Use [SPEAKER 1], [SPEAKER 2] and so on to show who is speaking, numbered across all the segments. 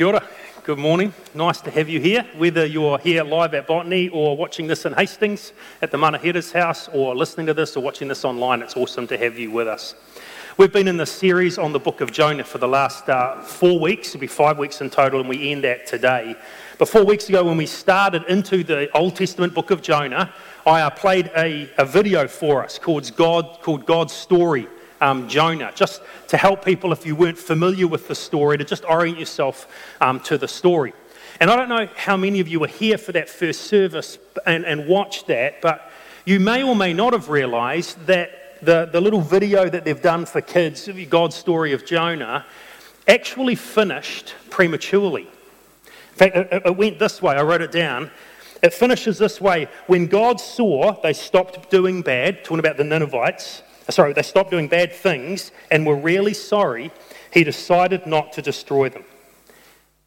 [SPEAKER 1] Kia ora. Good morning. Nice to have you here, whether you're here live at Botany or watching this in Hastings at the Manaheda's house or listening to this or watching this online. It's awesome to have you with us. We've been in this series on the book of Jonah for the last uh, four weeks, it'll be five weeks in total, and we end that today. But four weeks ago, when we started into the Old Testament book of Jonah, I uh, played a, a video for us called, God, called God's Story um, Jonah, just to help people, if you weren't familiar with the story, to just orient yourself um, to the story. And I don't know how many of you were here for that first service and, and watched that, but you may or may not have realized that the, the little video that they've done for kids, God's story of Jonah, actually finished prematurely. In fact, it, it went this way. I wrote it down. It finishes this way. When God saw they stopped doing bad, talking about the Ninevites, sorry, they stopped doing bad things and were really sorry, he decided not to destroy them.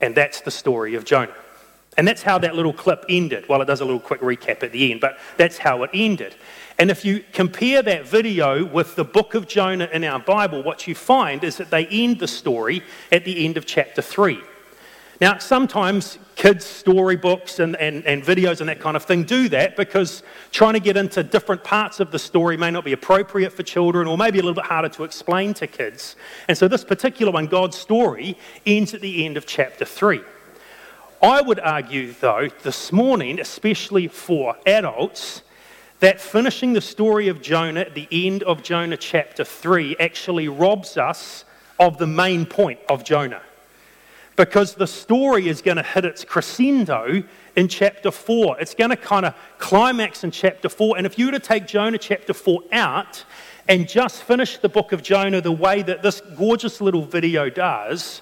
[SPEAKER 1] And that's the story of Jonah. And that's how that little clip ended. Well, it does a little quick recap at the end, but that's how it ended. And if you compare that video with the book of Jonah in our Bible, what you find is that they end the story at the end of chapter 3. Now, sometimes kids' storybooks and, and, and videos and that kind of thing do that because trying to get into different parts of the story may not be appropriate for children or maybe a little bit harder to explain to kids. And so, this particular one, God's story, ends at the end of chapter 3. I would argue, though, this morning, especially for adults, that finishing the story of Jonah at the end of Jonah chapter 3 actually robs us of the main point of Jonah because the story is going to hit its crescendo in chapter 4. It's going to kind of climax in chapter 4. And if you were to take Jonah chapter 4 out and just finish the book of Jonah the way that this gorgeous little video does,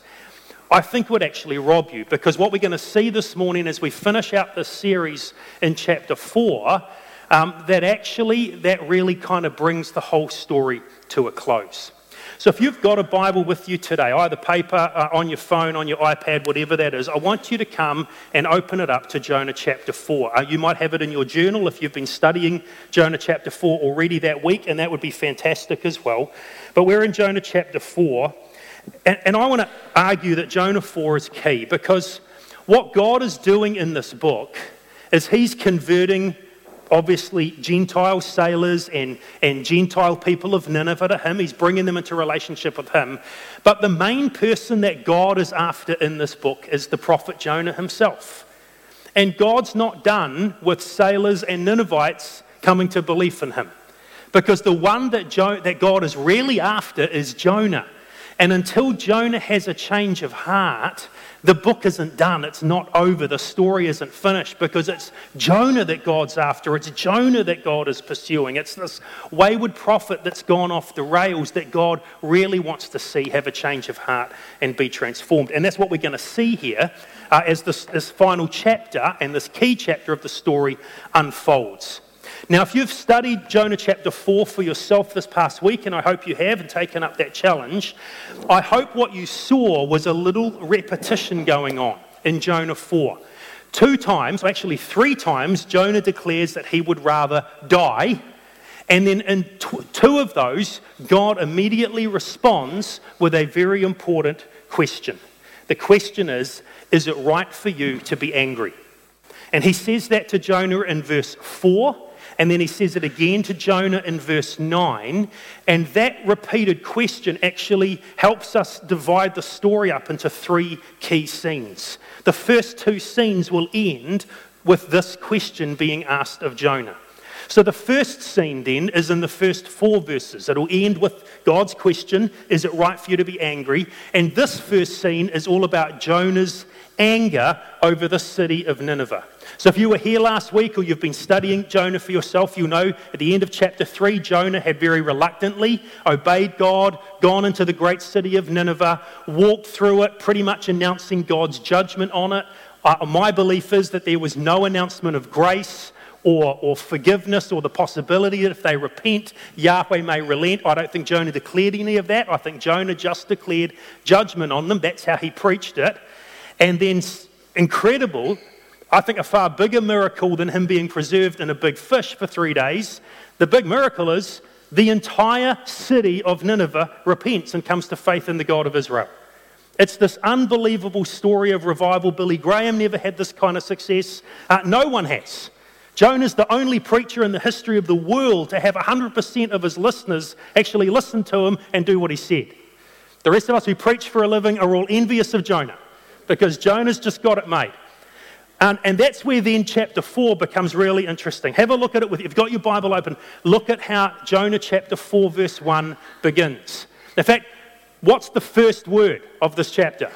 [SPEAKER 1] I think would actually rob you. Because what we're going to see this morning as we finish out this series in chapter 4, um, that actually, that really kind of brings the whole story to a close. So if you've got a Bible with you today, either paper, uh, on your phone, on your iPad, whatever that is, I want you to come and open it up to Jonah chapter 4. Uh, you might have it in your journal if you've been studying Jonah chapter 4 already that week, and that would be fantastic as well. But we're in Jonah chapter 4, and, and I want to argue that Jonah 4 is key because what God is doing in this book is He's converting obviously Gentile sailors and, and Gentile people of Nineveh to him. He's bringing them into relationship with him. But the main person that God is after in this book is the prophet Jonah himself. And God's not done with sailors and Ninevites coming to belief in him. Because the one that, jo- that God is really after is Jonah. And until Jonah has a change of heart, the book isn't done. It's not over. The story isn't finished because it's Jonah that God's after. It's Jonah that God is pursuing. It's this wayward prophet that's gone off the rails that God really wants to see have a change of heart and be transformed. And that's what we're going to see here uh, as this, this final chapter and this key chapter of the story unfolds. Now, if you've studied Jonah chapter 4 for yourself this past week, and I hope you have and taken up that challenge, I hope what you saw was a little repetition going on in Jonah 4. Two times, actually three times, Jonah declares that he would rather die. And then in two of those, God immediately responds with a very important question. The question is Is it right for you to be angry? And he says that to Jonah in verse 4 and then he says it again to Jonah in verse 9. And that repeated question actually helps us divide the story up into three key scenes. The first two scenes will end with this question being asked of Jonah. So the first scene then is in the first four verses. It'll end with God's question Is it right for you to be angry? And this first scene is all about Jonah's anger over the city of Nineveh. So, if you were here last week or you've been studying Jonah for yourself, you know at the end of chapter 3, Jonah had very reluctantly obeyed God, gone into the great city of Nineveh, walked through it, pretty much announcing God's judgment on it. Uh, my belief is that there was no announcement of grace or, or forgiveness or the possibility that if they repent, Yahweh may relent. I don't think Jonah declared any of that. I think Jonah just declared judgment on them. That's how he preached it. And then, incredible, I think a far bigger miracle than him being preserved in a big fish for three days. The big miracle is the entire city of Nineveh repents and comes to faith in the God of Israel. It's this unbelievable story of revival. Billy Graham never had this kind of success. Uh, no one has. Jonah's the only preacher in the history of the world to have 100% of his listeners actually listen to him and do what he said. The rest of us who preach for a living are all envious of Jonah because Jonah's just got it made. And, and that's where then chapter 4 becomes really interesting. Have a look at it with, if you've got your Bible open, look at how Jonah chapter 4, verse 1 begins. In fact, what's the first word of this chapter?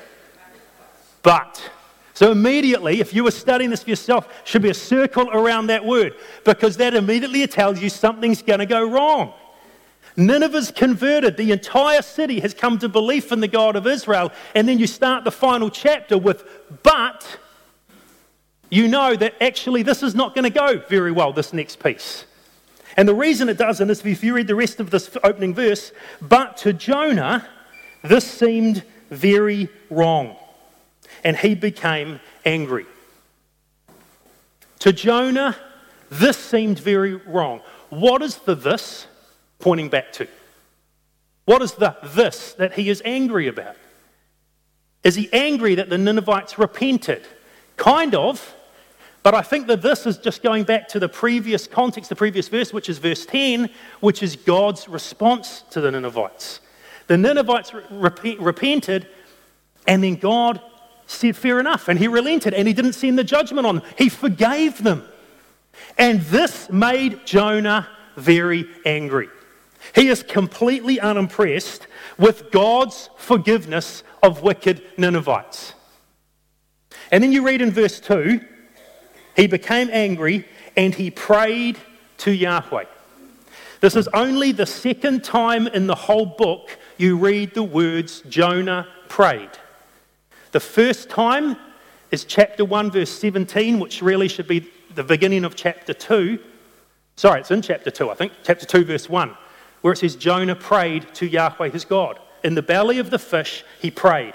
[SPEAKER 1] But. So immediately, if you were studying this for yourself, should be a circle around that word because that immediately tells you something's going to go wrong. Nineveh's converted. The entire city has come to belief in the God of Israel. And then you start the final chapter with, but you know that actually this is not going to go very well, this next piece. And the reason it doesn't is if you read the rest of this opening verse, but to Jonah, this seemed very wrong and he became angry. To Jonah, this seemed very wrong. What is the this pointing back to? What is the this that he is angry about? Is he angry that the Ninevites repented? Kind of. But I think that this is just going back to the previous context, the previous verse, which is verse 10, which is God's response to the Ninevites. The Ninevites re- repented, and then God said, Fair enough. And he relented and he didn't send the judgment on them. He forgave them. And this made Jonah very angry. He is completely unimpressed with God's forgiveness of wicked Ninevites. And then you read in verse 2 he became angry and he prayed to Yahweh. This is only the second time in the whole book you read the words Jonah prayed. The first time is chapter 1, verse 17, which really should be the beginning of chapter 2. Sorry, it's in chapter 2, I think. Chapter 2, verse 1, where it says Jonah prayed to Yahweh his God. In the belly of the fish, he prayed.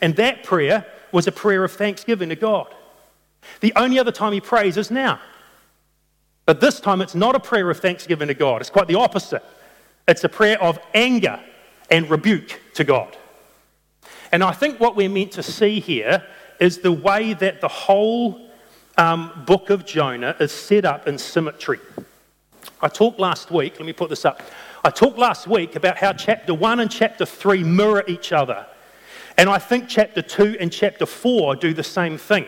[SPEAKER 1] And that prayer was a prayer of thanksgiving to God. The only other time he prays is now. But this time it's not a prayer of thanksgiving to God, it's quite the opposite. It's a prayer of anger and rebuke to God. And I think what we're meant to see here is the way that the whole um, book of Jonah is set up in symmetry. I talked last week, let me put this up. I talked last week about how chapter 1 and chapter 3 mirror each other. And I think chapter 2 and chapter 4 do the same thing.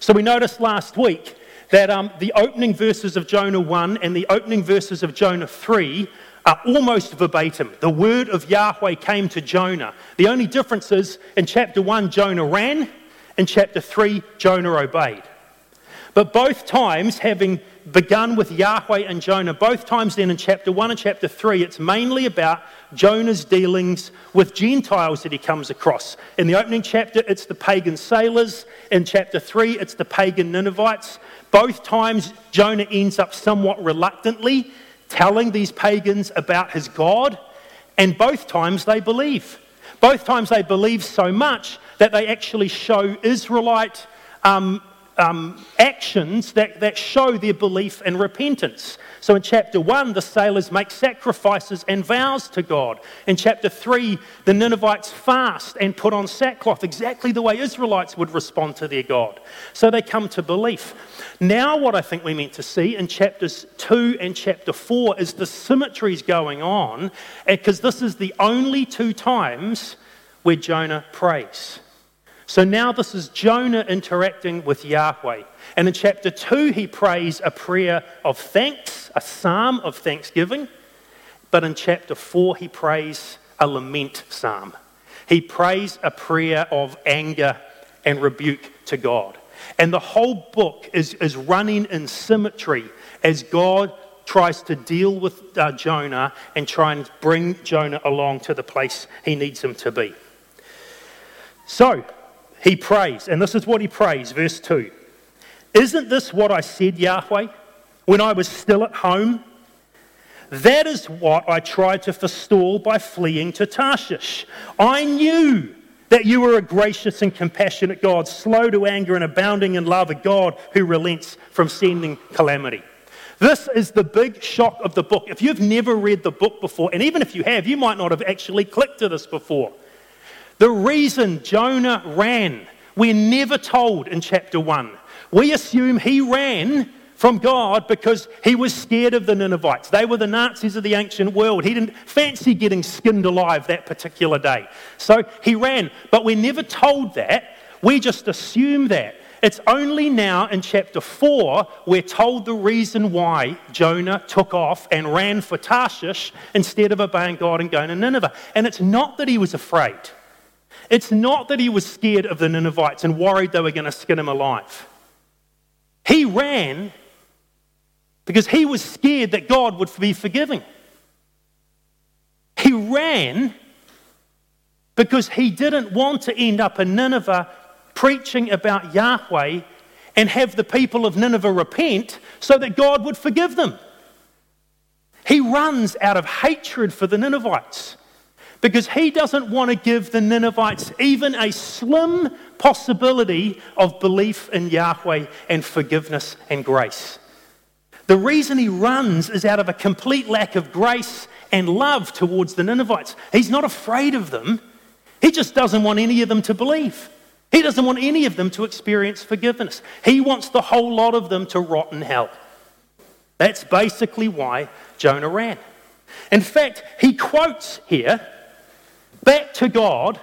[SPEAKER 1] So we noticed last week that um, the opening verses of Jonah 1 and the opening verses of Jonah 3 are almost verbatim. The word of Yahweh came to Jonah. The only difference is in chapter 1, Jonah ran, in chapter 3, Jonah obeyed. But both times, having begun with Yahweh and Jonah, both times then in chapter 1 and chapter 3, it's mainly about Jonah's dealings with Gentiles that he comes across. In the opening chapter, it's the pagan sailors. In chapter 3, it's the pagan Ninevites. Both times, Jonah ends up somewhat reluctantly telling these pagans about his God, and both times they believe. Both times they believe so much that they actually show Israelite um, um, actions that, that show their belief and repentance. So in chapter 1, the sailors make sacrifices and vows to God. In chapter 3, the Ninevites fast and put on sackcloth, exactly the way Israelites would respond to their God. So they come to belief. Now, what I think we meant to see in chapters 2 and chapter 4 is the symmetries going on, because this is the only two times where Jonah prays. So now this is Jonah interacting with Yahweh. And in chapter 2, he prays a prayer of thanks, a psalm of thanksgiving. But in chapter 4, he prays a lament psalm. He prays a prayer of anger and rebuke to God. And the whole book is, is running in symmetry as God tries to deal with uh, Jonah and try and bring Jonah along to the place he needs him to be. So, he prays, and this is what he prays, verse 2. Isn't this what I said, Yahweh, when I was still at home? That is what I tried to forestall by fleeing to Tarshish. I knew that you were a gracious and compassionate God, slow to anger and abounding in love, a God who relents from sending calamity. This is the big shock of the book. If you've never read the book before, and even if you have, you might not have actually clicked to this before. The reason Jonah ran, we're never told in chapter 1. We assume he ran from God because he was scared of the Ninevites. They were the Nazis of the ancient world. He didn't fancy getting skinned alive that particular day. So he ran. But we're never told that. We just assume that. It's only now in chapter 4 we're told the reason why Jonah took off and ran for Tarshish instead of obeying God and going to Nineveh. And it's not that he was afraid. It's not that he was scared of the Ninevites and worried they were going to skin him alive. He ran because he was scared that God would be forgiving. He ran because he didn't want to end up in Nineveh preaching about Yahweh and have the people of Nineveh repent so that God would forgive them. He runs out of hatred for the Ninevites because he doesn't want to give the Ninevites even a slim possibility of belief in Yahweh and forgiveness and grace. The reason he runs is out of a complete lack of grace and love towards the Ninevites. He's not afraid of them, he just doesn't want any of them to believe. He doesn't want any of them to experience forgiveness. He wants the whole lot of them to rot in hell. That's basically why Jonah ran. In fact, he quotes here back to God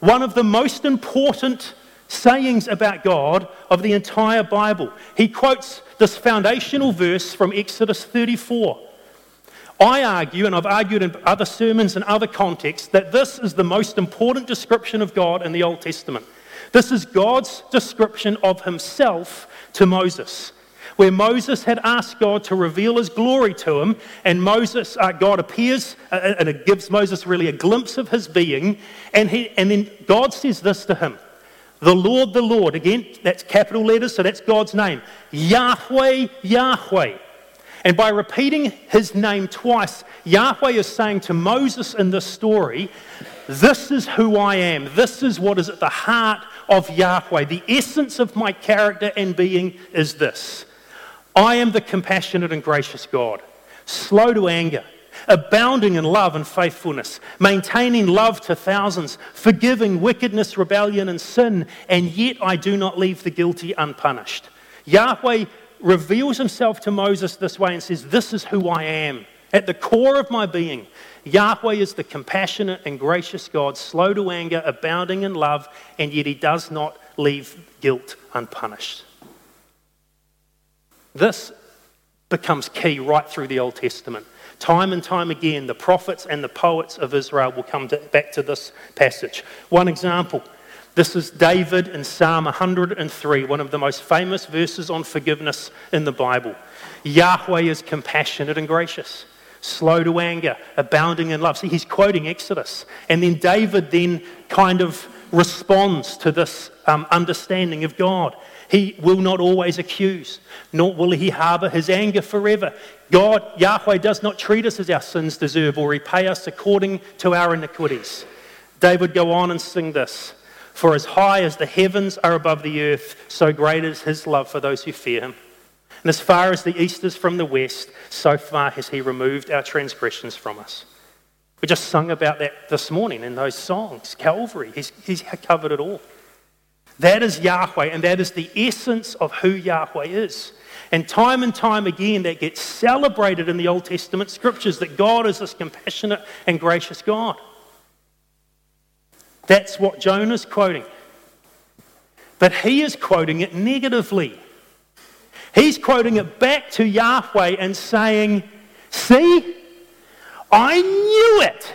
[SPEAKER 1] one of the most important sayings about God of the entire Bible. He quotes this foundational verse from Exodus 34. I argue, and I've argued in other sermons and other contexts, that this is the most important description of God in the Old Testament. This is God's description of himself to Moses, where Moses had asked God to reveal his glory to him, and Moses, uh, God appears, uh, uh and it gives Moses really a glimpse of his being, and, he, and then God says this to him the Lord, the Lord. Again, that's capital letters, so that's God's name. Yahweh, Yahweh. And by repeating his name twice, Yahweh is saying to Moses in this story, This is who I am. This is what is at the heart of Yahweh. The essence of my character and being is this I am the compassionate and gracious God, slow to anger abounding in love and faithfulness, maintaining love to thousands, forgiving wickedness, rebellion, and sin, and yet I do not leave the guilty unpunished. Yahweh reveals himself to Moses this way and says, This is who I am. At the core of my being, Yahweh is the compassionate and gracious God, slow to anger, abounding in love, and yet he does not leave guilt unpunished. This becomes key right through the Old Testament. Time and time again, the prophets and the poets of Israel will come to, back to this passage. One example this is David in Psalm 103, one of the most famous verses on forgiveness in the Bible. Yahweh is compassionate and gracious, slow to anger, abounding in love. See, he's quoting Exodus. And then David then kind of responds to this um, understanding of God. He will not always accuse, nor will he harbor his anger forever. God, Yahweh, does not treat us as our sins deserve or repay us according to our iniquities. David go on and sing this For as high as the heavens are above the earth, so great is his love for those who fear him. And as far as the east is from the west, so far has he removed our transgressions from us. We just sung about that this morning in those songs. Calvary, he's, he's covered it all. That is Yahweh, and that is the essence of who Yahweh is. And time and time again, that gets celebrated in the Old Testament scriptures that God is this compassionate and gracious God. That's what Jonah's quoting. But he is quoting it negatively. He's quoting it back to Yahweh and saying, See, I knew it.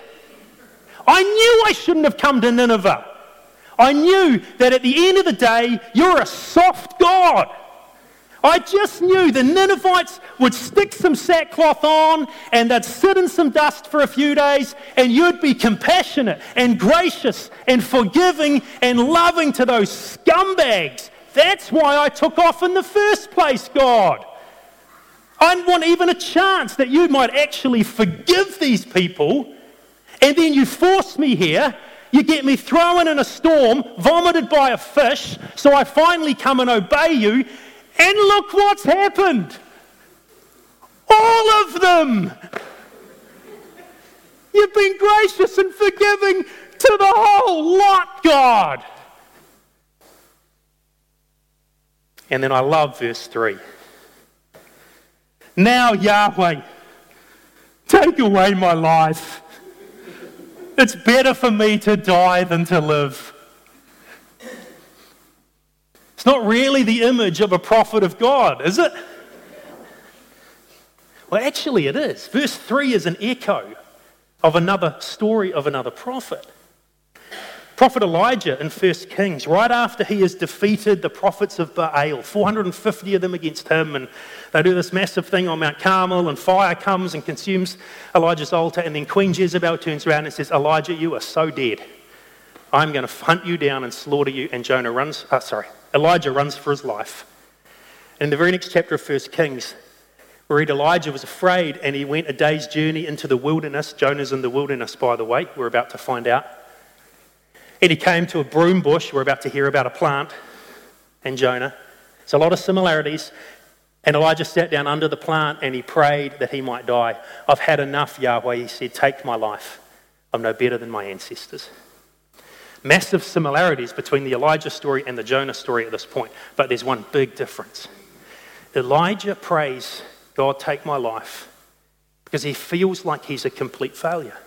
[SPEAKER 1] I knew I shouldn't have come to Nineveh. I knew that at the end of the day, you're a soft God. I just knew the Ninevites would stick some sackcloth on and they'd sit in some dust for a few days, and you'd be compassionate and gracious and forgiving and loving to those scumbags That's why I took off in the first place, God. I want even a chance that you might actually forgive these people, and then you force me here. You get me thrown in a storm, vomited by a fish, so I finally come and obey you, and look what's happened. All of them. You've been gracious and forgiving to the whole lot, God. And then I love verse 3. Now, Yahweh, take away my life. It's better for me to die than to live. It's not really the image of a prophet of God, is it? Well, actually, it is. Verse 3 is an echo of another story of another prophet. Prophet Elijah in 1 Kings, right after he has defeated the prophets of Baal, 450 of them against him, and they do this massive thing on Mount Carmel, and fire comes and consumes Elijah's altar, and then Queen Jezebel turns around and says, Elijah, you are so dead. I'm going to hunt you down and slaughter you. And Jonah runs, uh, sorry, Elijah runs for his life. In the very next chapter of 1 Kings, we read Elijah was afraid and he went a day's journey into the wilderness. Jonah's in the wilderness, by the way, we're about to find out. And he came to a broom bush. We're about to hear about a plant and Jonah. There's a lot of similarities. And Elijah sat down under the plant and he prayed that he might die. I've had enough, Yahweh. He said, Take my life. I'm no better than my ancestors. Massive similarities between the Elijah story and the Jonah story at this point, but there's one big difference. Elijah prays, God, take my life, because he feels like he's a complete failure.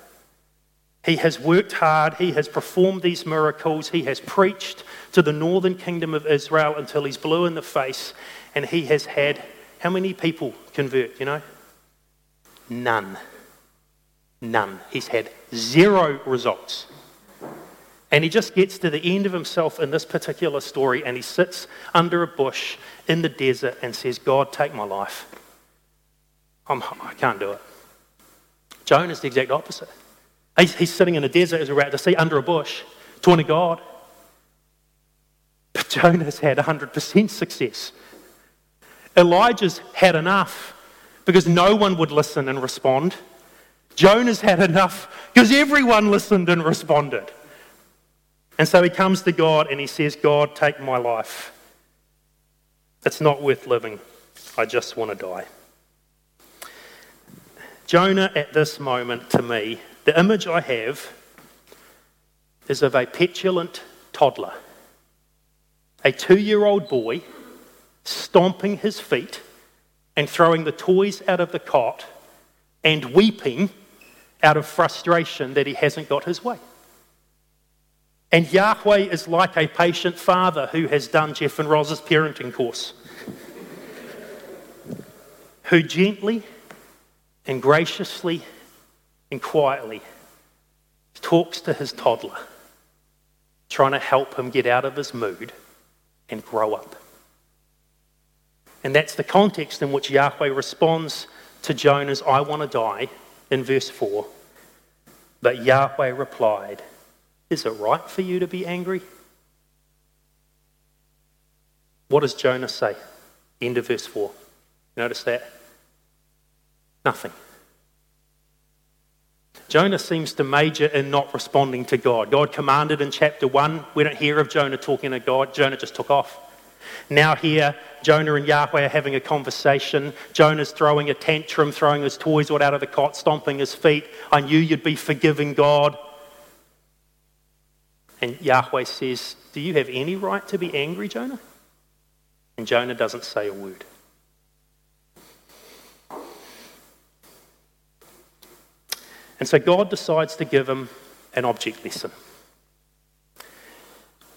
[SPEAKER 1] He has worked hard. He has performed these miracles. He has preached to the northern kingdom of Israel until he's blue in the face. And he has had how many people convert, you know? None. None. He's had zero results. And he just gets to the end of himself in this particular story and he sits under a bush in the desert and says, God, take my life. I'm, I can't do it. Jonah's the exact opposite. He's, he's sitting in a desert, as we're about to see, under a bush, talking to God. But Jonah's had 100% success. Elijah's had enough because no one would listen and respond. Jonah's had enough because everyone listened and responded. And so he comes to God and he says, God, take my life. It's not worth living. I just want to die. Jonah, at this moment, to me, the image I have is of a petulant toddler, a two year old boy stomping his feet and throwing the toys out of the cot and weeping out of frustration that he hasn't got his way. And Yahweh is like a patient father who has done Jeff and Roz's parenting course, who gently and graciously and quietly talks to his toddler, trying to help him get out of his mood and grow up. And that's the context in which Yahweh responds to Jonah's, I want to die, in verse 4. But Yahweh replied, Is it right for you to be angry? What does Jonah say? End of verse 4. Notice that? Nothing. Jonah seems to major in not responding to God. God commanded in chapter 1. We don't hear of Jonah talking to God. Jonah just took off. Now, here, Jonah and Yahweh are having a conversation. Jonah's throwing a tantrum, throwing his toys out of the cot, stomping his feet. I knew you'd be forgiving, God. And Yahweh says, Do you have any right to be angry, Jonah? And Jonah doesn't say a word. And so God decides to give him an object lesson.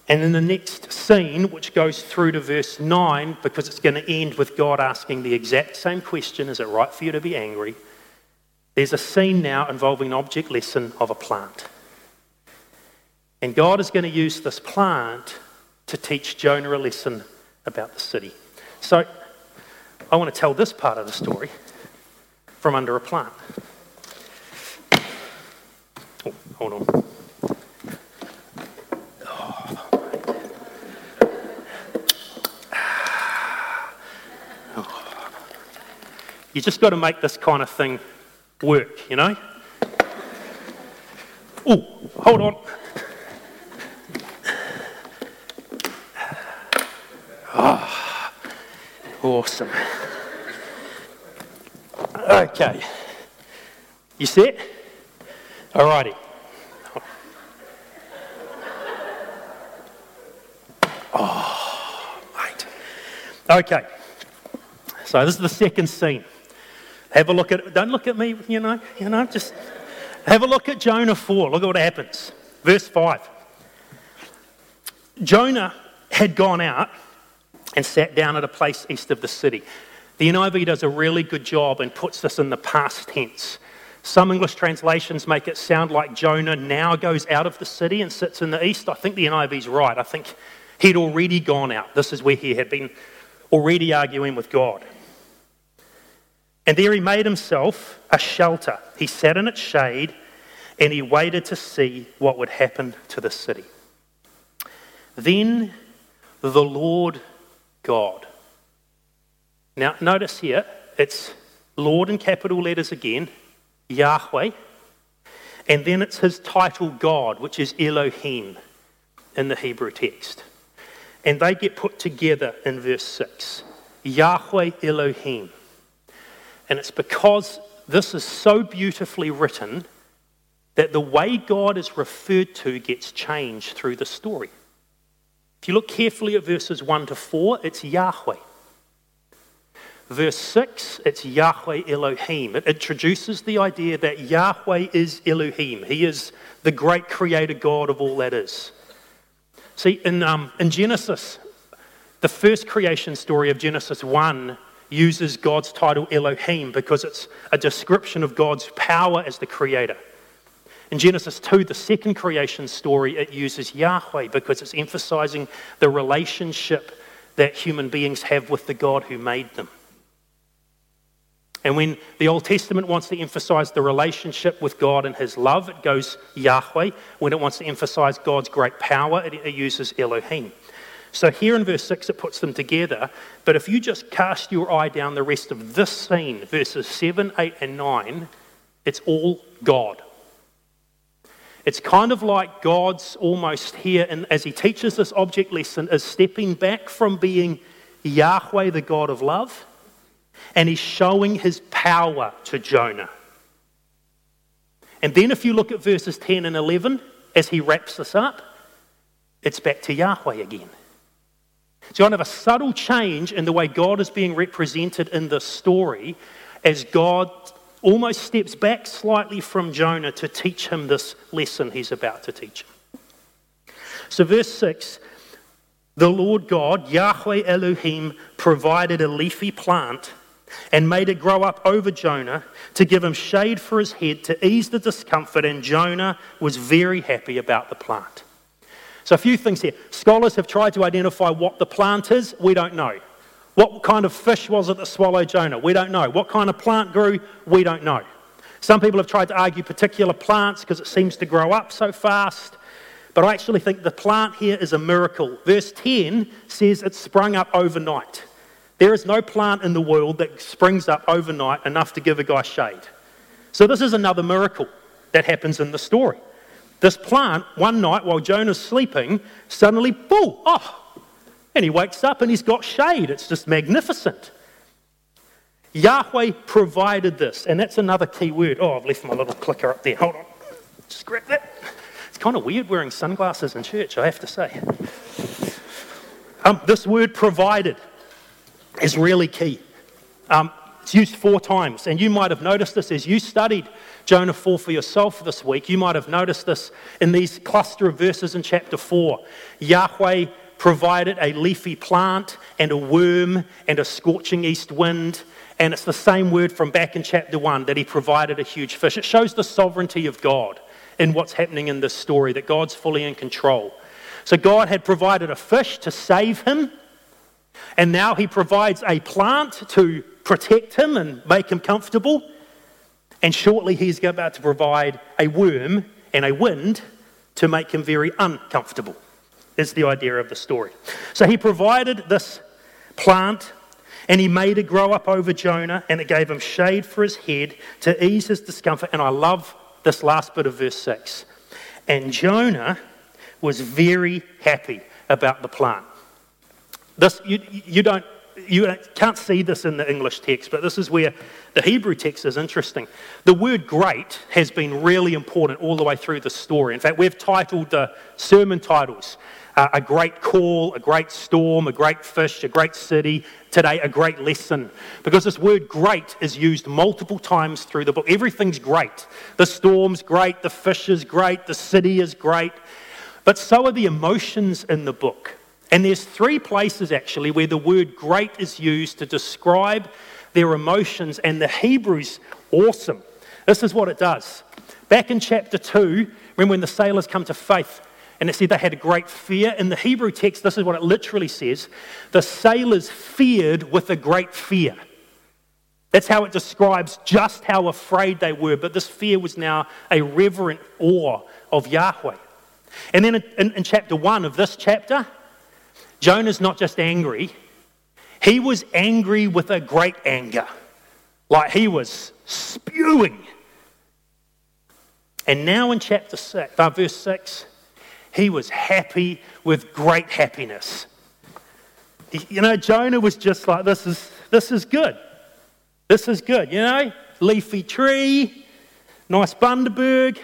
[SPEAKER 1] And in the next scene, which goes through to verse 9, because it's going to end with God asking the exact same question Is it right for you to be angry? There's a scene now involving an object lesson of a plant. And God is going to use this plant to teach Jonah a lesson about the city. So I want to tell this part of the story from under a plant. Hold on. You just got to make this kind of thing work, you know? Oh, hold on. Oh, awesome. Okay. You set? Alrighty. Okay. So this is the second scene. Have a look at don't look at me, you know, you know, just have a look at Jonah 4. Look at what happens. Verse 5. Jonah had gone out and sat down at a place east of the city. The NIV does a really good job and puts this in the past tense. Some English translations make it sound like Jonah now goes out of the city and sits in the east. I think the NIV's right. I think he'd already gone out. This is where he had been already arguing with God. And there he made himself a shelter. He sat in its shade and he waited to see what would happen to the city. Then the Lord God. Now, notice here, it's Lord in capital letters again, Yahweh, and then it's his title God, which is Elohim in the Hebrew text. And they get put together in verse 6 Yahweh Elohim. And it's because this is so beautifully written that the way God is referred to gets changed through the story. If you look carefully at verses 1 to 4, it's Yahweh. Verse 6, it's Yahweh Elohim. It introduces the idea that Yahweh is Elohim. He is the great creator God of all that is. See, in, um, in Genesis, the first creation story of Genesis 1 uses God's title Elohim because it's a description of God's power as the creator. In Genesis 2, the second creation story, it uses Yahweh because it's emphasizing the relationship that human beings have with the God who made them. And when the Old Testament wants to emphasize the relationship with God and his love, it goes Yahweh. When it wants to emphasize God's great power, it, uses Elohim. So here in verse 6, it puts them together. But if you just cast your eye down the rest of this scene, verses 7, 8, and 9, it's all God. It's kind of like God's almost here, and as he teaches this object lesson, is stepping back from being Yahweh, the God of love, and he's showing his power to Jonah. And then if you look at verses 10 and 11, as he wraps this up, it's back to Yahweh again. So you of a subtle change in the way God is being represented in this story as God almost steps back slightly from Jonah to teach him this lesson he's about to teach. So, verse 6 the Lord God, Yahweh Elohim, provided a leafy plant and made it grow up over Jonah to give him shade for his head to ease the discomfort, and Jonah was very happy about the plant. So, a few things here. Scholars have tried to identify what the plant is. We don't know. What kind of fish was it that swallowed Jonah? We don't know. What kind of plant grew? We don't know. Some people have tried to argue particular plants because it seems to grow up so fast. But I actually think the plant here is a miracle. Verse 10 says it sprung up overnight. There is no plant in the world that springs up overnight enough to give a guy shade. So, this is another miracle that happens in the story. This plant, one night while Jonah's sleeping, suddenly, boom, oh, and he wakes up and he's got shade. It's just magnificent. Yahweh provided this, and that's another key word. Oh, I've left my little clicker up there. Hold on. Just grab that. It's kind of weird wearing sunglasses in church, I have to say. Um, this word provided is really key. Um, it's used four times, and you might have noticed this as you studied Jonah 4 for yourself this week. You might have noticed this in these cluster of verses in chapter 4. Yahweh provided a leafy plant and a worm and a scorching east wind. And it's the same word from back in chapter 1 that he provided a huge fish. It shows the sovereignty of God in what's happening in this story, that God's fully in control. So God had provided a fish to save him, and now he provides a plant to protect him and make him comfortable. And shortly, he's about to provide a worm and a wind to make him very uncomfortable, is the idea of the story. So he provided this plant, And he made it grow up over Jonah, and it gave him shade for his head to ease his discomfort. And I love this last bit of verse 6. And Jonah was very happy about the plant. This, you, you, don't, you can't see this in the English text, but this is where the Hebrew text is interesting. The word great has been really important all the way through the story. In fact, we've titled the sermon titles uh, A Great Call, A Great Storm, A Great Fish, A Great City, today, A Great Lesson. Because this word great is used multiple times through the book. Everything's great. The storm's great, the fish is great, the city is great. But so are the emotions in the book. And there's three places actually where the word great is used to describe their emotions, and the Hebrew's awesome. This is what it does. Back in chapter 2, remember when the sailors come to faith and it said they had a great fear? In the Hebrew text, this is what it literally says the sailors feared with a great fear. That's how it describes just how afraid they were, but this fear was now a reverent awe of Yahweh. And then in, in, chapter 1 of this chapter, Jonah's not just angry, he was angry with a great anger. Like he was spewing. And now in chapter 6, uh, verse 6, he was happy with great happiness. He, you know, Jonah was just like, this is, this is good. This is good, you know? Leafy tree, nice Bundaberg.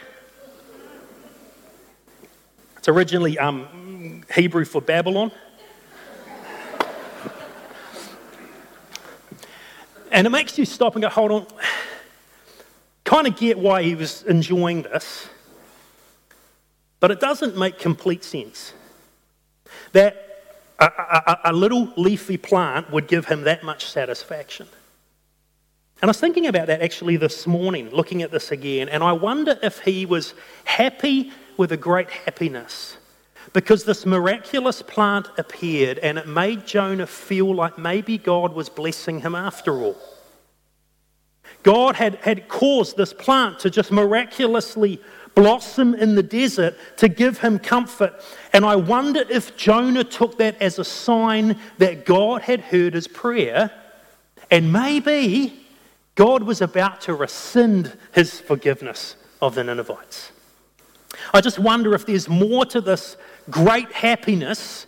[SPEAKER 1] It's originally um, Hebrew for Babylon. And it makes you stop and go, hold on. Kind of get why he was enjoying this, but it doesn't make complete sense that a, a, a, little leafy plant would give him that much satisfaction. And I was thinking about that actually this morning, looking at this again, and I wonder if he was happy with a great happiness because this miraculous plant appeared and it made Jonah feel like maybe God was blessing him after all. God had, had caused this plant to just miraculously blossom in the desert to give him comfort. And I wonder if Jonah took that as a sign that God had heard his prayer and maybe God was about to rescind his forgiveness of the Ninevites. I just wonder if there's more to this great happiness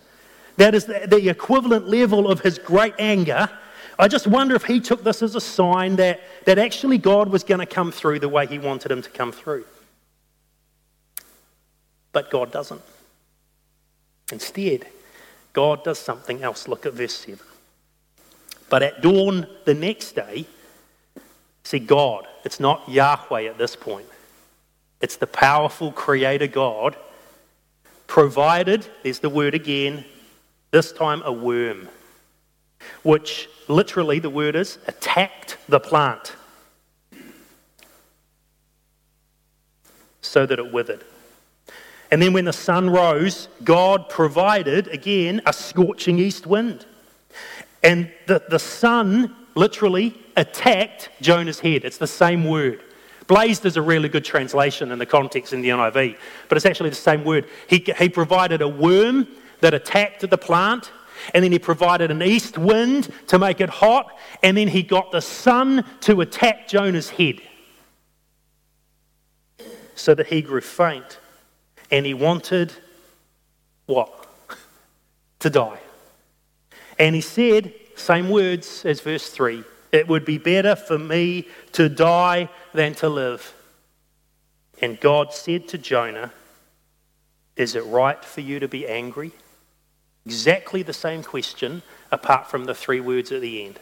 [SPEAKER 1] that is the equivalent level of his great anger. I just wonder if he took this as a sign that, that actually God was going to come through the way he wanted him to come through. But God doesn't. Instead, God does something else. Look at verse 7. But at dawn the next day, see, God, it's not Yahweh at this point, it's the powerful Creator God provided, there's the word again, this time a worm, which literally the word is attacked the plant so that it withered. And then when the sun rose, God provided again a scorching east wind. And the, the sun literally attacked Jonah's head. It's the same word. Blazed is a really good translation in the context in the NIV, but it's actually the same word. He, he provided a worm that attacked the plant, and then he provided an east wind to make it hot, and then he got the sun to attack Jonah's head so that he grew faint. And he wanted what? to die. And he said, same words as verse 3 it would be better for me to die than to live. And God said to Jonah, Is it right for you to be angry? Exactly the same question, apart from the three words at the end.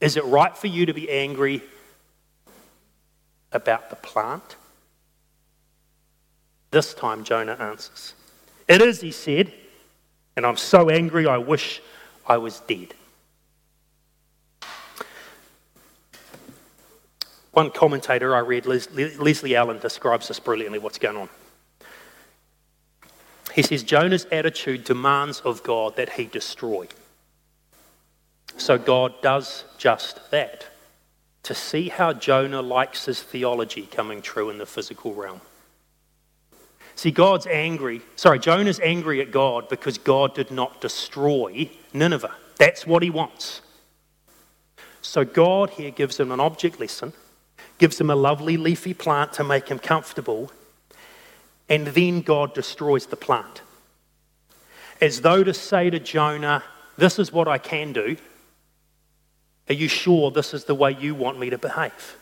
[SPEAKER 1] Is it right for you to be angry about the plant? This time Jonah answers, It is, he said, and I'm so angry I wish I was dead. One commentator I read, Leslie Allen, describes this brilliantly what's going on. He says Jonah's attitude demands of God that he destroy. So God does just that to see how Jonah likes his theology coming true in the physical realm. See, God's angry. Sorry, Jonah's angry at God because God did not destroy Nineveh. That's what he wants. So God here gives him an object lesson, gives him a lovely leafy plant to make him comfortable, and then God destroys the plant. As though to say to Jonah, This is what I can do. Are you sure this is the way you want me to behave?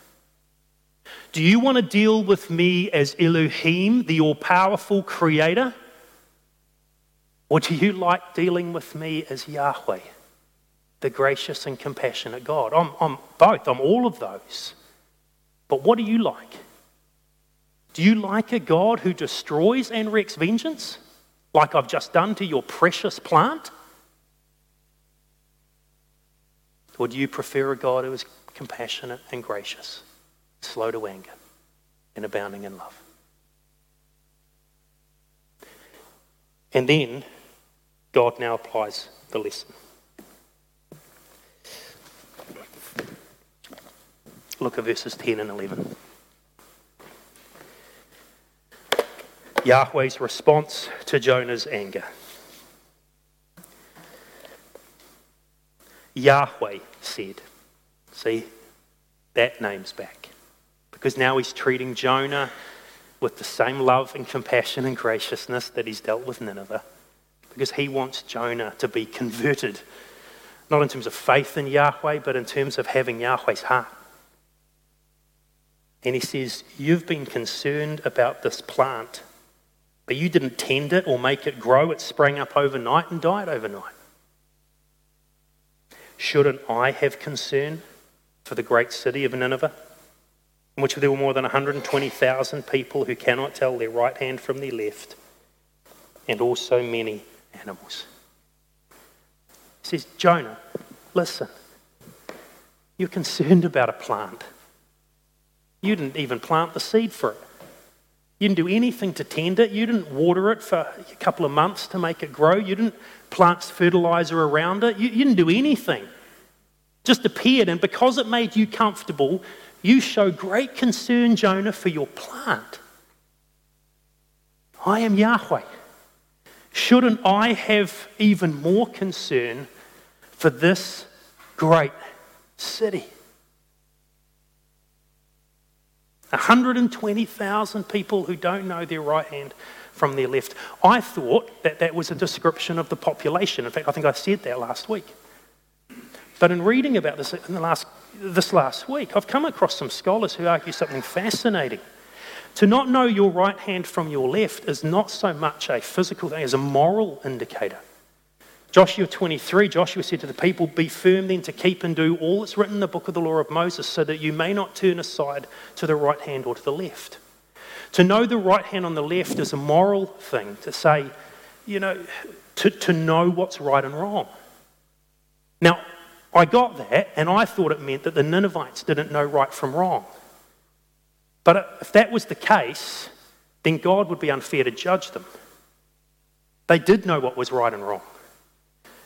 [SPEAKER 1] Do you want to deal with me as Elohim, the all powerful creator? Or do you like dealing with me as Yahweh, the gracious and compassionate God? I'm, I'm both, I'm all of those. But what do you like? Do you like a God who destroys and wreaks vengeance, like I've just done to your precious plant? Or do you prefer a God who is compassionate and gracious, slow to anger, and abounding in love? And then God now applies the lesson. Look at verses 10 and 11. Yahweh's response to Jonah's anger. Yahweh said, See, that name's back. Because now he's treating Jonah with the same love and compassion and graciousness that he's dealt with Nineveh because he wants Jonah to be converted, not in terms of faith in Yahweh, but in terms of having Yahweh's heart. And he says, You've been concerned about this plant, but you didn't tend it or make it grow. It sprang up overnight and died overnight. Shouldn't I have concern for the great city of Nineveh, in which there were more than 120,000 people who cannot tell their right hand from their left, and also many animals. He says, Jonah, listen, you're concerned about a plant. You didn't even plant the seed for it. You didn't do anything to tend it. You didn't water it for a couple of months to make it grow. You didn't plant fertilizer around it. You, you didn't do anything. Just appeared, and because it made you comfortable, you show great concern, Jonah, for your plant. I am Yahweh. Shouldn't I have even more concern for this great city? 120,000 people who don't know their right hand from their left. I thought that that was a description of the population. In fact, I think I said that last week. But in reading about this in the last, this last week, I've come across some scholars who argue something fascinating. To not know your right hand from your left is not so much a physical thing as a moral indicator. Joshua 23, Joshua said to the people, Be firm then to keep and do all that's written in the book of the law of Moses, so that you may not turn aside to the right hand or to the left. To know the right hand on the left is a moral thing, to say, you know, to, to know what's right and wrong. Now, I got that, and I thought it meant that the Ninevites didn't know right from wrong. But if that was the case, then God would be unfair to judge them. They did know what was right and wrong.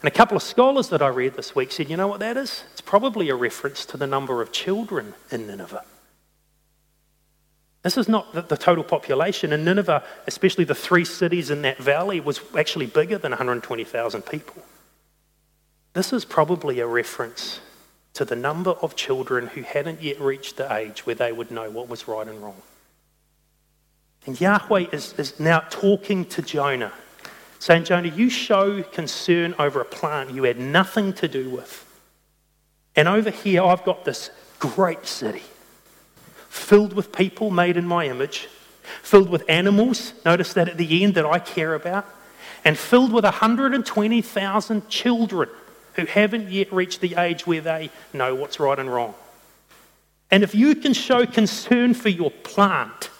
[SPEAKER 1] And a couple of scholars that I read this week said, you know what that is? It's probably a reference to the number of children in Nineveh. This is not the, the, total population. In Nineveh, especially the three cities in that valley, was actually bigger than 120,000 people. This is probably a reference to the number of children who hadn't yet reached the age where they would know what was right and wrong. And Yahweh is, is now talking to Jonah, saying, Jonah, you show concern over a plant you had nothing to do with. And over here, I've got this great city filled with people made in my image, filled with animals, notice that at the end that I care about, and filled with 120,000 children who haven't yet reached the age where they know what's right and wrong. And if you can show concern for your plant,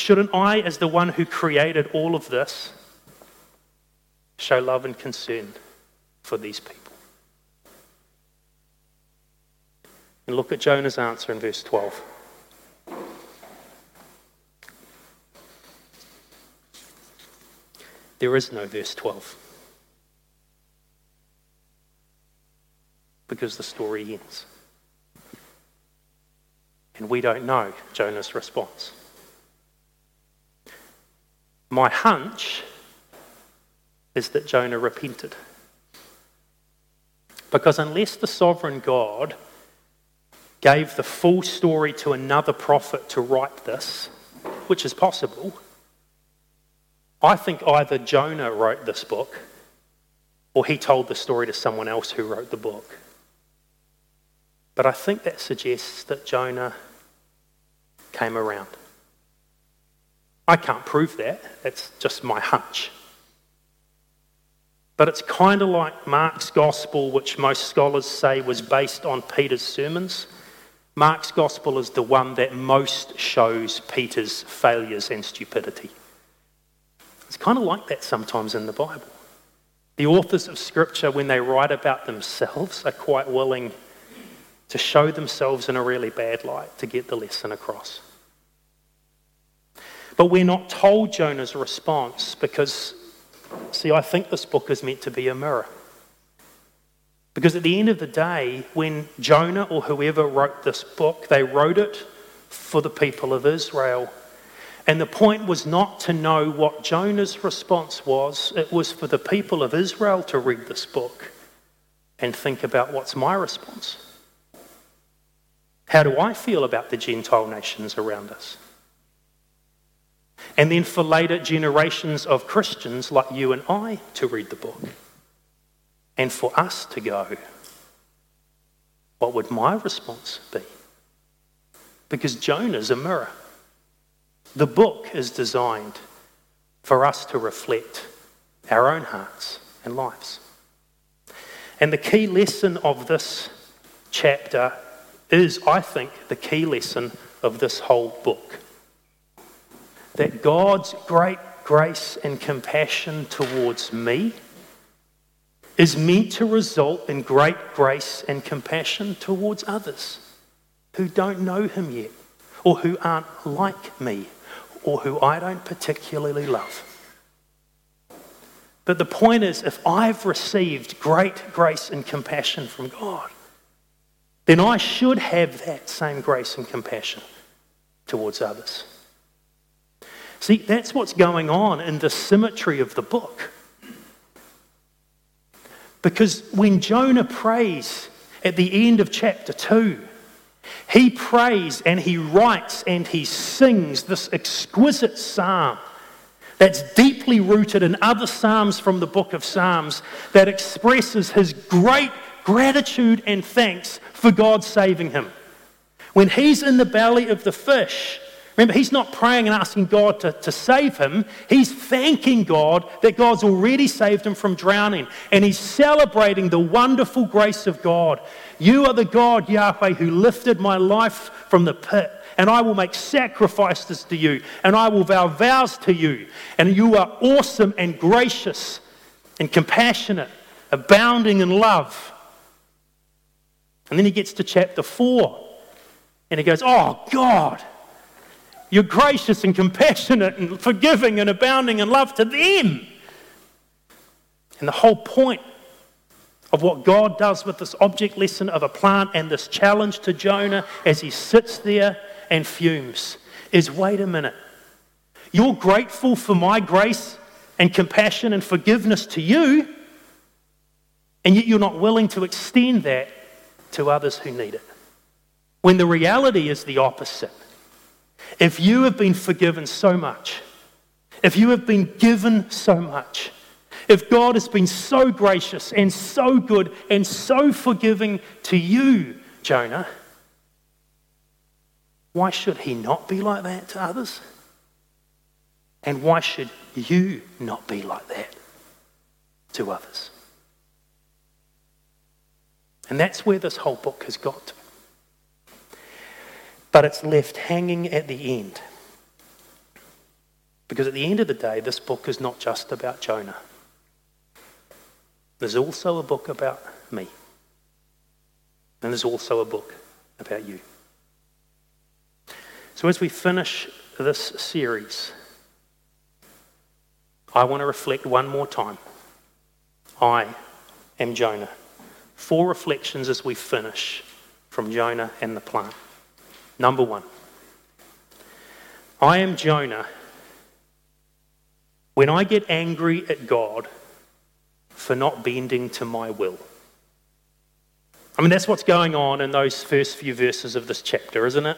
[SPEAKER 1] shouldn't I, as the one who created all of this, show love and concern for these people? And look at Jonah's answer in verse 12. There is no verse 12. because the story ends. And we don't know Jonah's response. My hunch is that Jonah repented. Because unless the sovereign God gave the full story to another prophet to write this, which is possible, I think either Jonah wrote this book or he told the story to someone else who wrote the book. But I think that suggests that Jonah came around. I can't prove that, it's just my hunch. But it's kind of like Mark's gospel, which most scholars say was based on Peter's sermons. Mark's gospel is the one that most shows Peter's failures and stupidity. It's kind of like that sometimes in the Bible. The authors of Scripture, when they write about themselves, are quite willing to show themselves in a really bad light to get the lesson across. But we're not told Jonah's response because, see, I think this book is meant to be a mirror. Because at the end of the day, when Jonah or whoever wrote this book, they wrote it for the people of Israel. And the point was not to know what Jonah's response was, it was for the people of Israel to read this book and think about what's my response. How do I feel about the Gentile nations around us? And then for later generations of Christians like you and I to read the book and for us to go, what would my response be? Because Jonah's a mirror. The book is designed for us to reflect our own hearts and lives. And the key lesson of this chapter is, I think, the key lesson of this whole book. That God's great grace and compassion towards me is meant to result in great grace and compassion towards others who don't know him yet, or who aren't like me, or who I don't particularly love. But the point is, if I've received great grace and compassion from God, then I should have that same grace and compassion towards others. See, that's what's going on in the symmetry of the book. Because when Jonah prays at the end of chapter 2, he prays and he writes and he sings this exquisite psalm that's deeply rooted in other psalms from the book of Psalms that expresses his great gratitude and thanks for God saving him. When he's in the belly of the fish, Remember, he's not praying and asking God to, to save him. He's thanking God that God's already saved him from drowning. And he's celebrating the wonderful grace of God. You are the God, Yahweh, who lifted my life from the pit. And I will make sacrifices to you. And I will vow vows to you. And you are awesome and gracious and compassionate, abounding in love. And then he gets to chapter 4. And he goes, Oh, God. You're gracious and compassionate and forgiving and abounding in love to them. And the whole point of what God does with this object lesson of a plant and this challenge to Jonah as he sits there and fumes is wait a minute. You're grateful for my grace and compassion and forgiveness to you, and yet you're not willing to extend that to others who need it. When the reality is the opposite. If you have been forgiven so much, if you have been given so much, if God has been so gracious and so good and so forgiving to you, Jonah, why should he not be like that to others? And why should you not be like that to others? And that's where this whole book has got to but it's left hanging at the end. Because at the end of the day, this book is not just about Jonah. There's also a book about me. And there's also a book about you. So as we finish this series, I want to reflect one more time. I am Jonah. Four reflections as we finish from Jonah and the plant. Number one, I am Jonah. When I get angry at God for not bending to my will, I mean, that's what's going on in those first few verses of this chapter, isn't it?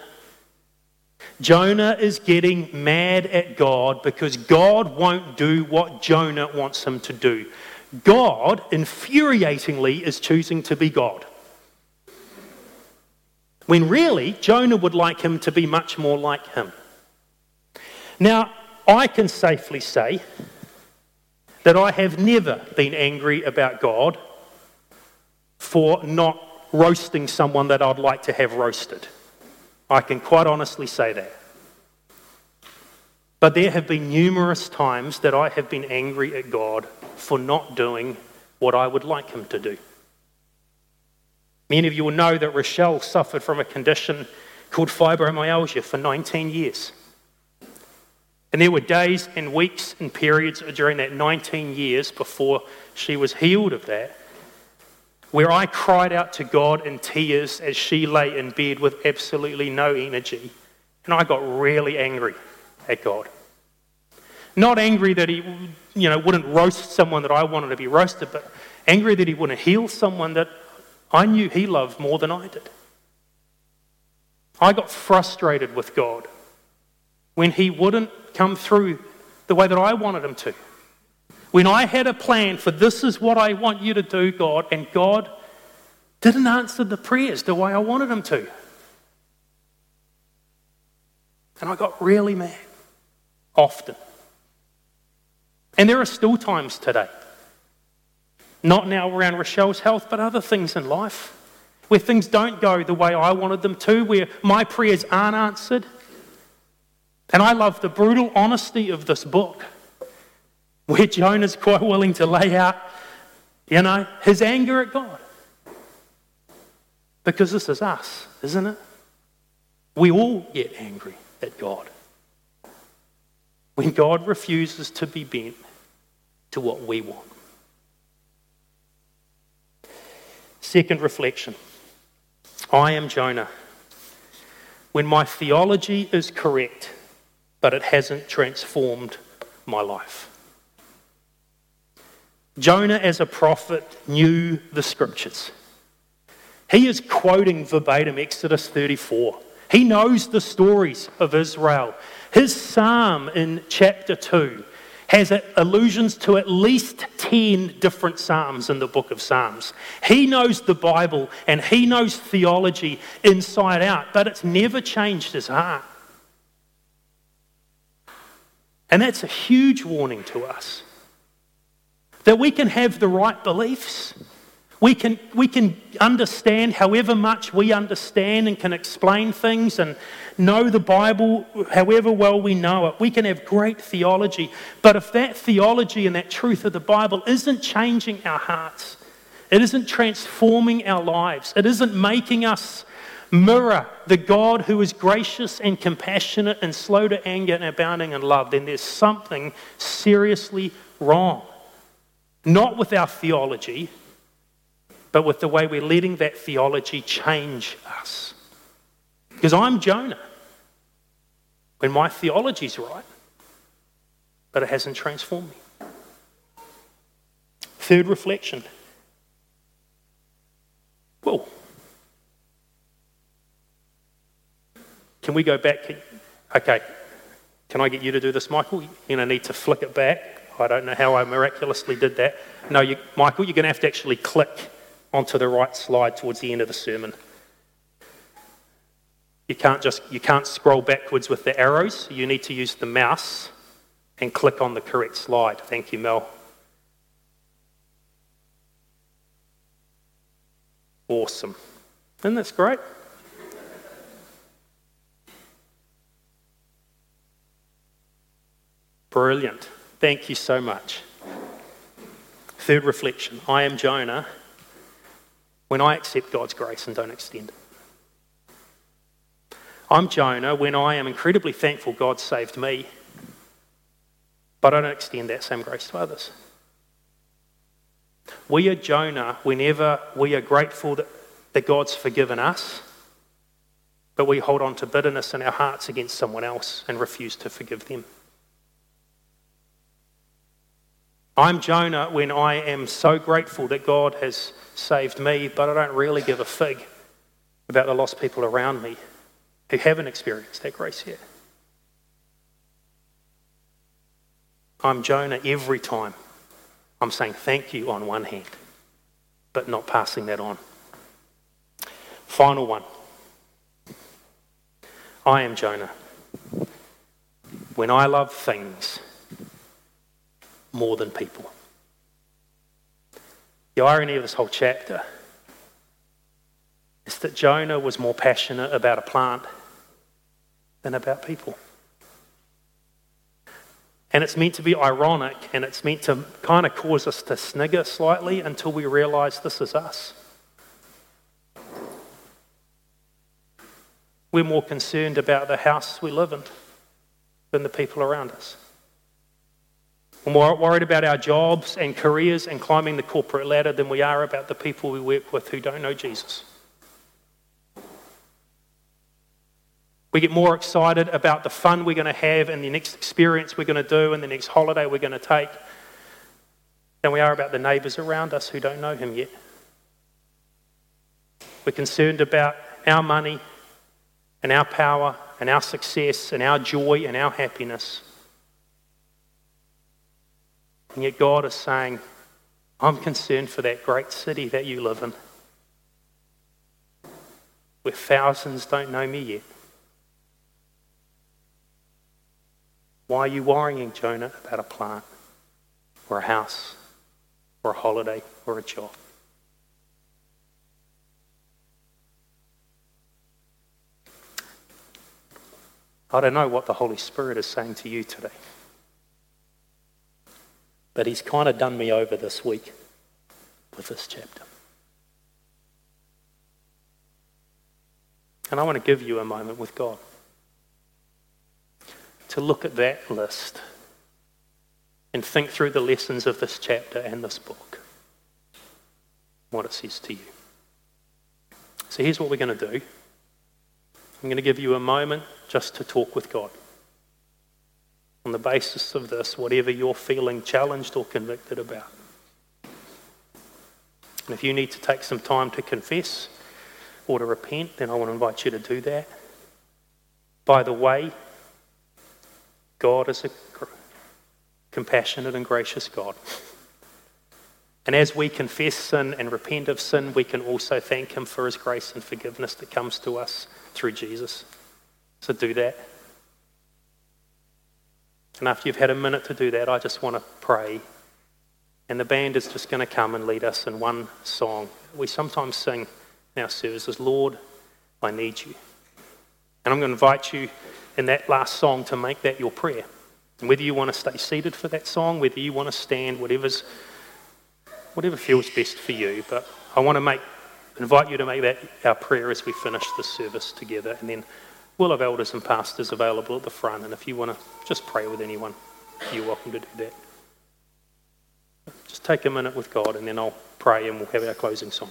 [SPEAKER 1] Jonah is getting mad at God because God won't do what Jonah wants him to do. God, infuriatingly, is choosing to be God. When really, Jonah would like him to be much more like him. Now, I can safely say that I have never been angry about God for not roasting someone that I'd like to have roasted. I can quite honestly say that. But there have been numerous times that I have been angry at God for not doing what I would like Him to do. Many of you will know that Rochelle suffered from a condition called fibromyalgia for 19 years. And there were days and weeks and periods during that 19 years before she was healed of that where I cried out to God in tears as she lay in bed with absolutely no energy. And I got really angry at God. Not angry that he you know, wouldn't roast someone that I wanted to be roasted, but angry that he wouldn't heal someone that I knew he loved more than I did. I got frustrated with God when he wouldn't come through the way that I wanted him to. When I had a plan for this is what I want you to do, God, and God didn't answer the prayers the way I wanted him to. And I got really mad, often. And there are still times today, not now around Rochelle's health, but other things in life, where things don't go the way I wanted them to, where my prayers aren't answered. And I love the brutal honesty of this book where Jonah's quite willing to lay out, you know, his anger at God. Because this is us, isn't it? We all get angry at God. When God refuses to be bent to what we want. Second reflection I am Jonah. When my theology is correct, but it hasn't transformed my life. Jonah, as a prophet, knew the scriptures. He is quoting verbatim Exodus 34. He knows the stories of Israel. His psalm in chapter 2 has allusions to at least 10 different psalms in the book of Psalms. He knows the Bible and he knows theology inside out, but it's never changed his heart. And that's a huge warning to us that we can have the right beliefs. We can, we can understand however much we understand and can explain things and know the Bible however well we know it. We can have great theology. But if that theology and that truth of the Bible isn't changing our hearts, it isn't transforming our lives, it isn't making us mirror the God who is gracious and compassionate and slow to anger and abounding in love, then there's something seriously wrong. Not with our theology, but with the way we're letting that theology change us. Because I'm Jonah. When my theology's right, but it hasn't transformed me. Third reflection. Whoa. Can we go back? Okay. Can I get you to do this, Michael? You're going to need to flick it back. I don't know how I miraculously did that. No, you, Michael, you're going to have to actually click onto the right slide towards the end of the sermon. You can't just you can't scroll backwards with the arrows. You need to use the mouse and click on the correct slide. Thank you, Mel. Awesome. Isn't that great? Brilliant. Thank you so much. Third reflection I am Jonah when I accept God's grace and don't extend it. I'm Jonah when I am incredibly thankful God saved me, but I don't extend that same grace to others. We are Jonah whenever we are grateful that, that God's forgiven us, but we hold on to bitterness in our hearts against someone else and refuse to forgive them. I'm Jonah when I am so grateful that God has saved me, but I don't really give a fig about the lost people around me who haven't experienced that grace yet. I'm Jonah every time I'm saying thank you on one hand, but not passing that on. Final one. I am Jonah. When I love things more than people. The irony of this whole chapter is that Jonah was more passionate about a plant than about people. And it's meant to be ironic and it's meant to kind of cause us to snigger slightly until we realize this is us. We're more concerned about the house we live in than the people around us. We're more worried about our jobs and careers and climbing the corporate ladder than we are about the people we work with who don't know Jesus. We get more excited about the fun we're going to have and the next experience we're going to do and the next holiday we're going to take than we are about the neighbours around us who don't know Him yet. We're concerned about our money and our power and our success and our joy and our happiness. And yet God is saying, I'm concerned for that great city that you live in, where thousands don't know me yet. Why are you worrying, Jonah, about a plant or a house or a holiday or a job? I don't know what the Holy Spirit is saying to you today. But he's kind of done me over this week with this chapter. And I want to give you a moment with God to look at that list and think through the lessons of this chapter and this book, what it says to you. So here's what we're going to do. I'm going to give you a moment just to talk with God. On the basis of this, whatever you're feeling challenged or convicted about. And if you need to take some time to confess or to repent, then I want to invite you to do that. By the way, God is a compassionate and gracious God. And as we confess sin and repent of sin, we can also thank Him for His grace and forgiveness that comes to us through Jesus. So do that. And after you've had a minute to do that, I just want to pray. And the band is just going to come and lead us in one song. We sometimes sing in our services, Lord, I need you. And I'm going to invite you in that last song to make that your prayer. And whether you want to stay seated for that song, whether you want to stand, whatever's, whatever feels best for you. But I want to make, invite you to make that our prayer as we finish this service together. And then we'll have elders and pastors available at the front. And if you want to just pray with anyone, you're welcome to do that. Just take a minute with God and then I'll pray and we'll have our closing song.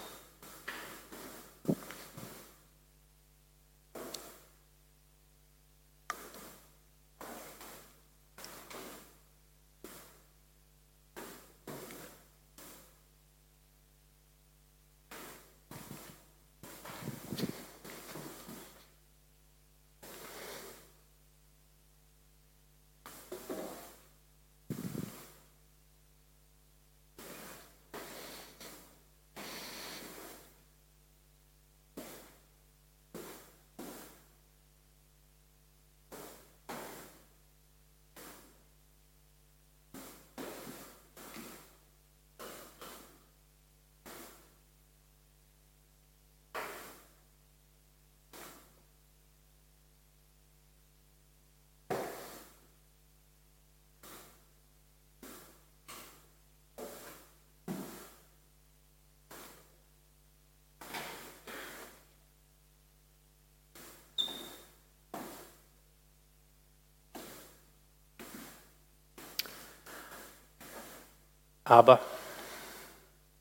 [SPEAKER 1] Abba,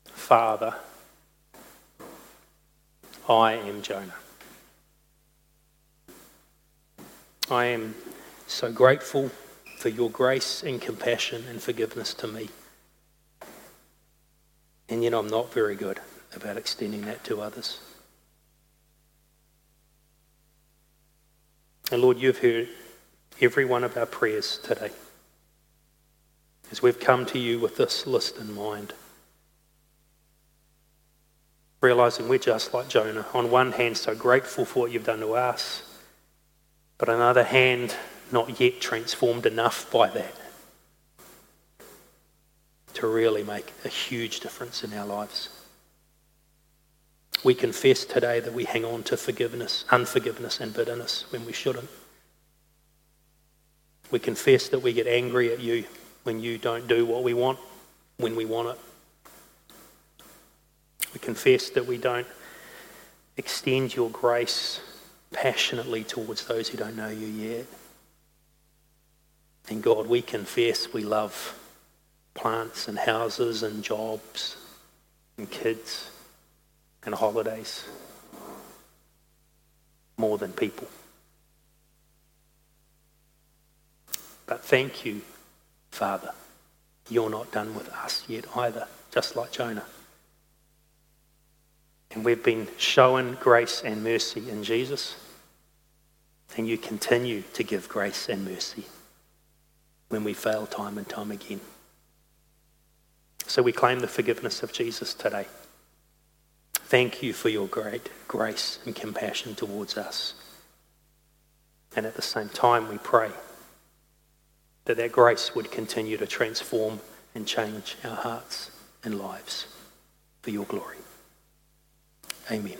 [SPEAKER 1] Father, I am Jonah. I am so grateful for your grace and compassion and forgiveness to me And yet I'm not very good about extending that to others. And Lord, you've heard every one of our prayers today as we've come to you with this list in mind. Realizing we're just like Jonah. On one hand, so grateful for what you've done to us, but on the other hand, not yet transformed enough by that to really make a huge difference in our lives. We confess today that we hang on to forgiveness, unforgiveness, and bitterness when we shouldn't. We confess that we get angry at you when you don't do what we want when we want it. We confess that we don't extend your grace passionately towards those who don't know you yet. And God, we confess we love plants and houses and jobs and kids and holidays more than people. But thank you, Father. You're not done with us yet either, just like Jonah. And we've been shown grace and mercy in Jesus. And you continue to give grace and mercy when we fail time and time again. So we claim the forgiveness of Jesus today. Thank you for your great grace and compassion towards us. And at the same time, we pray that that grace would continue to transform and change our hearts and lives for your glory. Amen.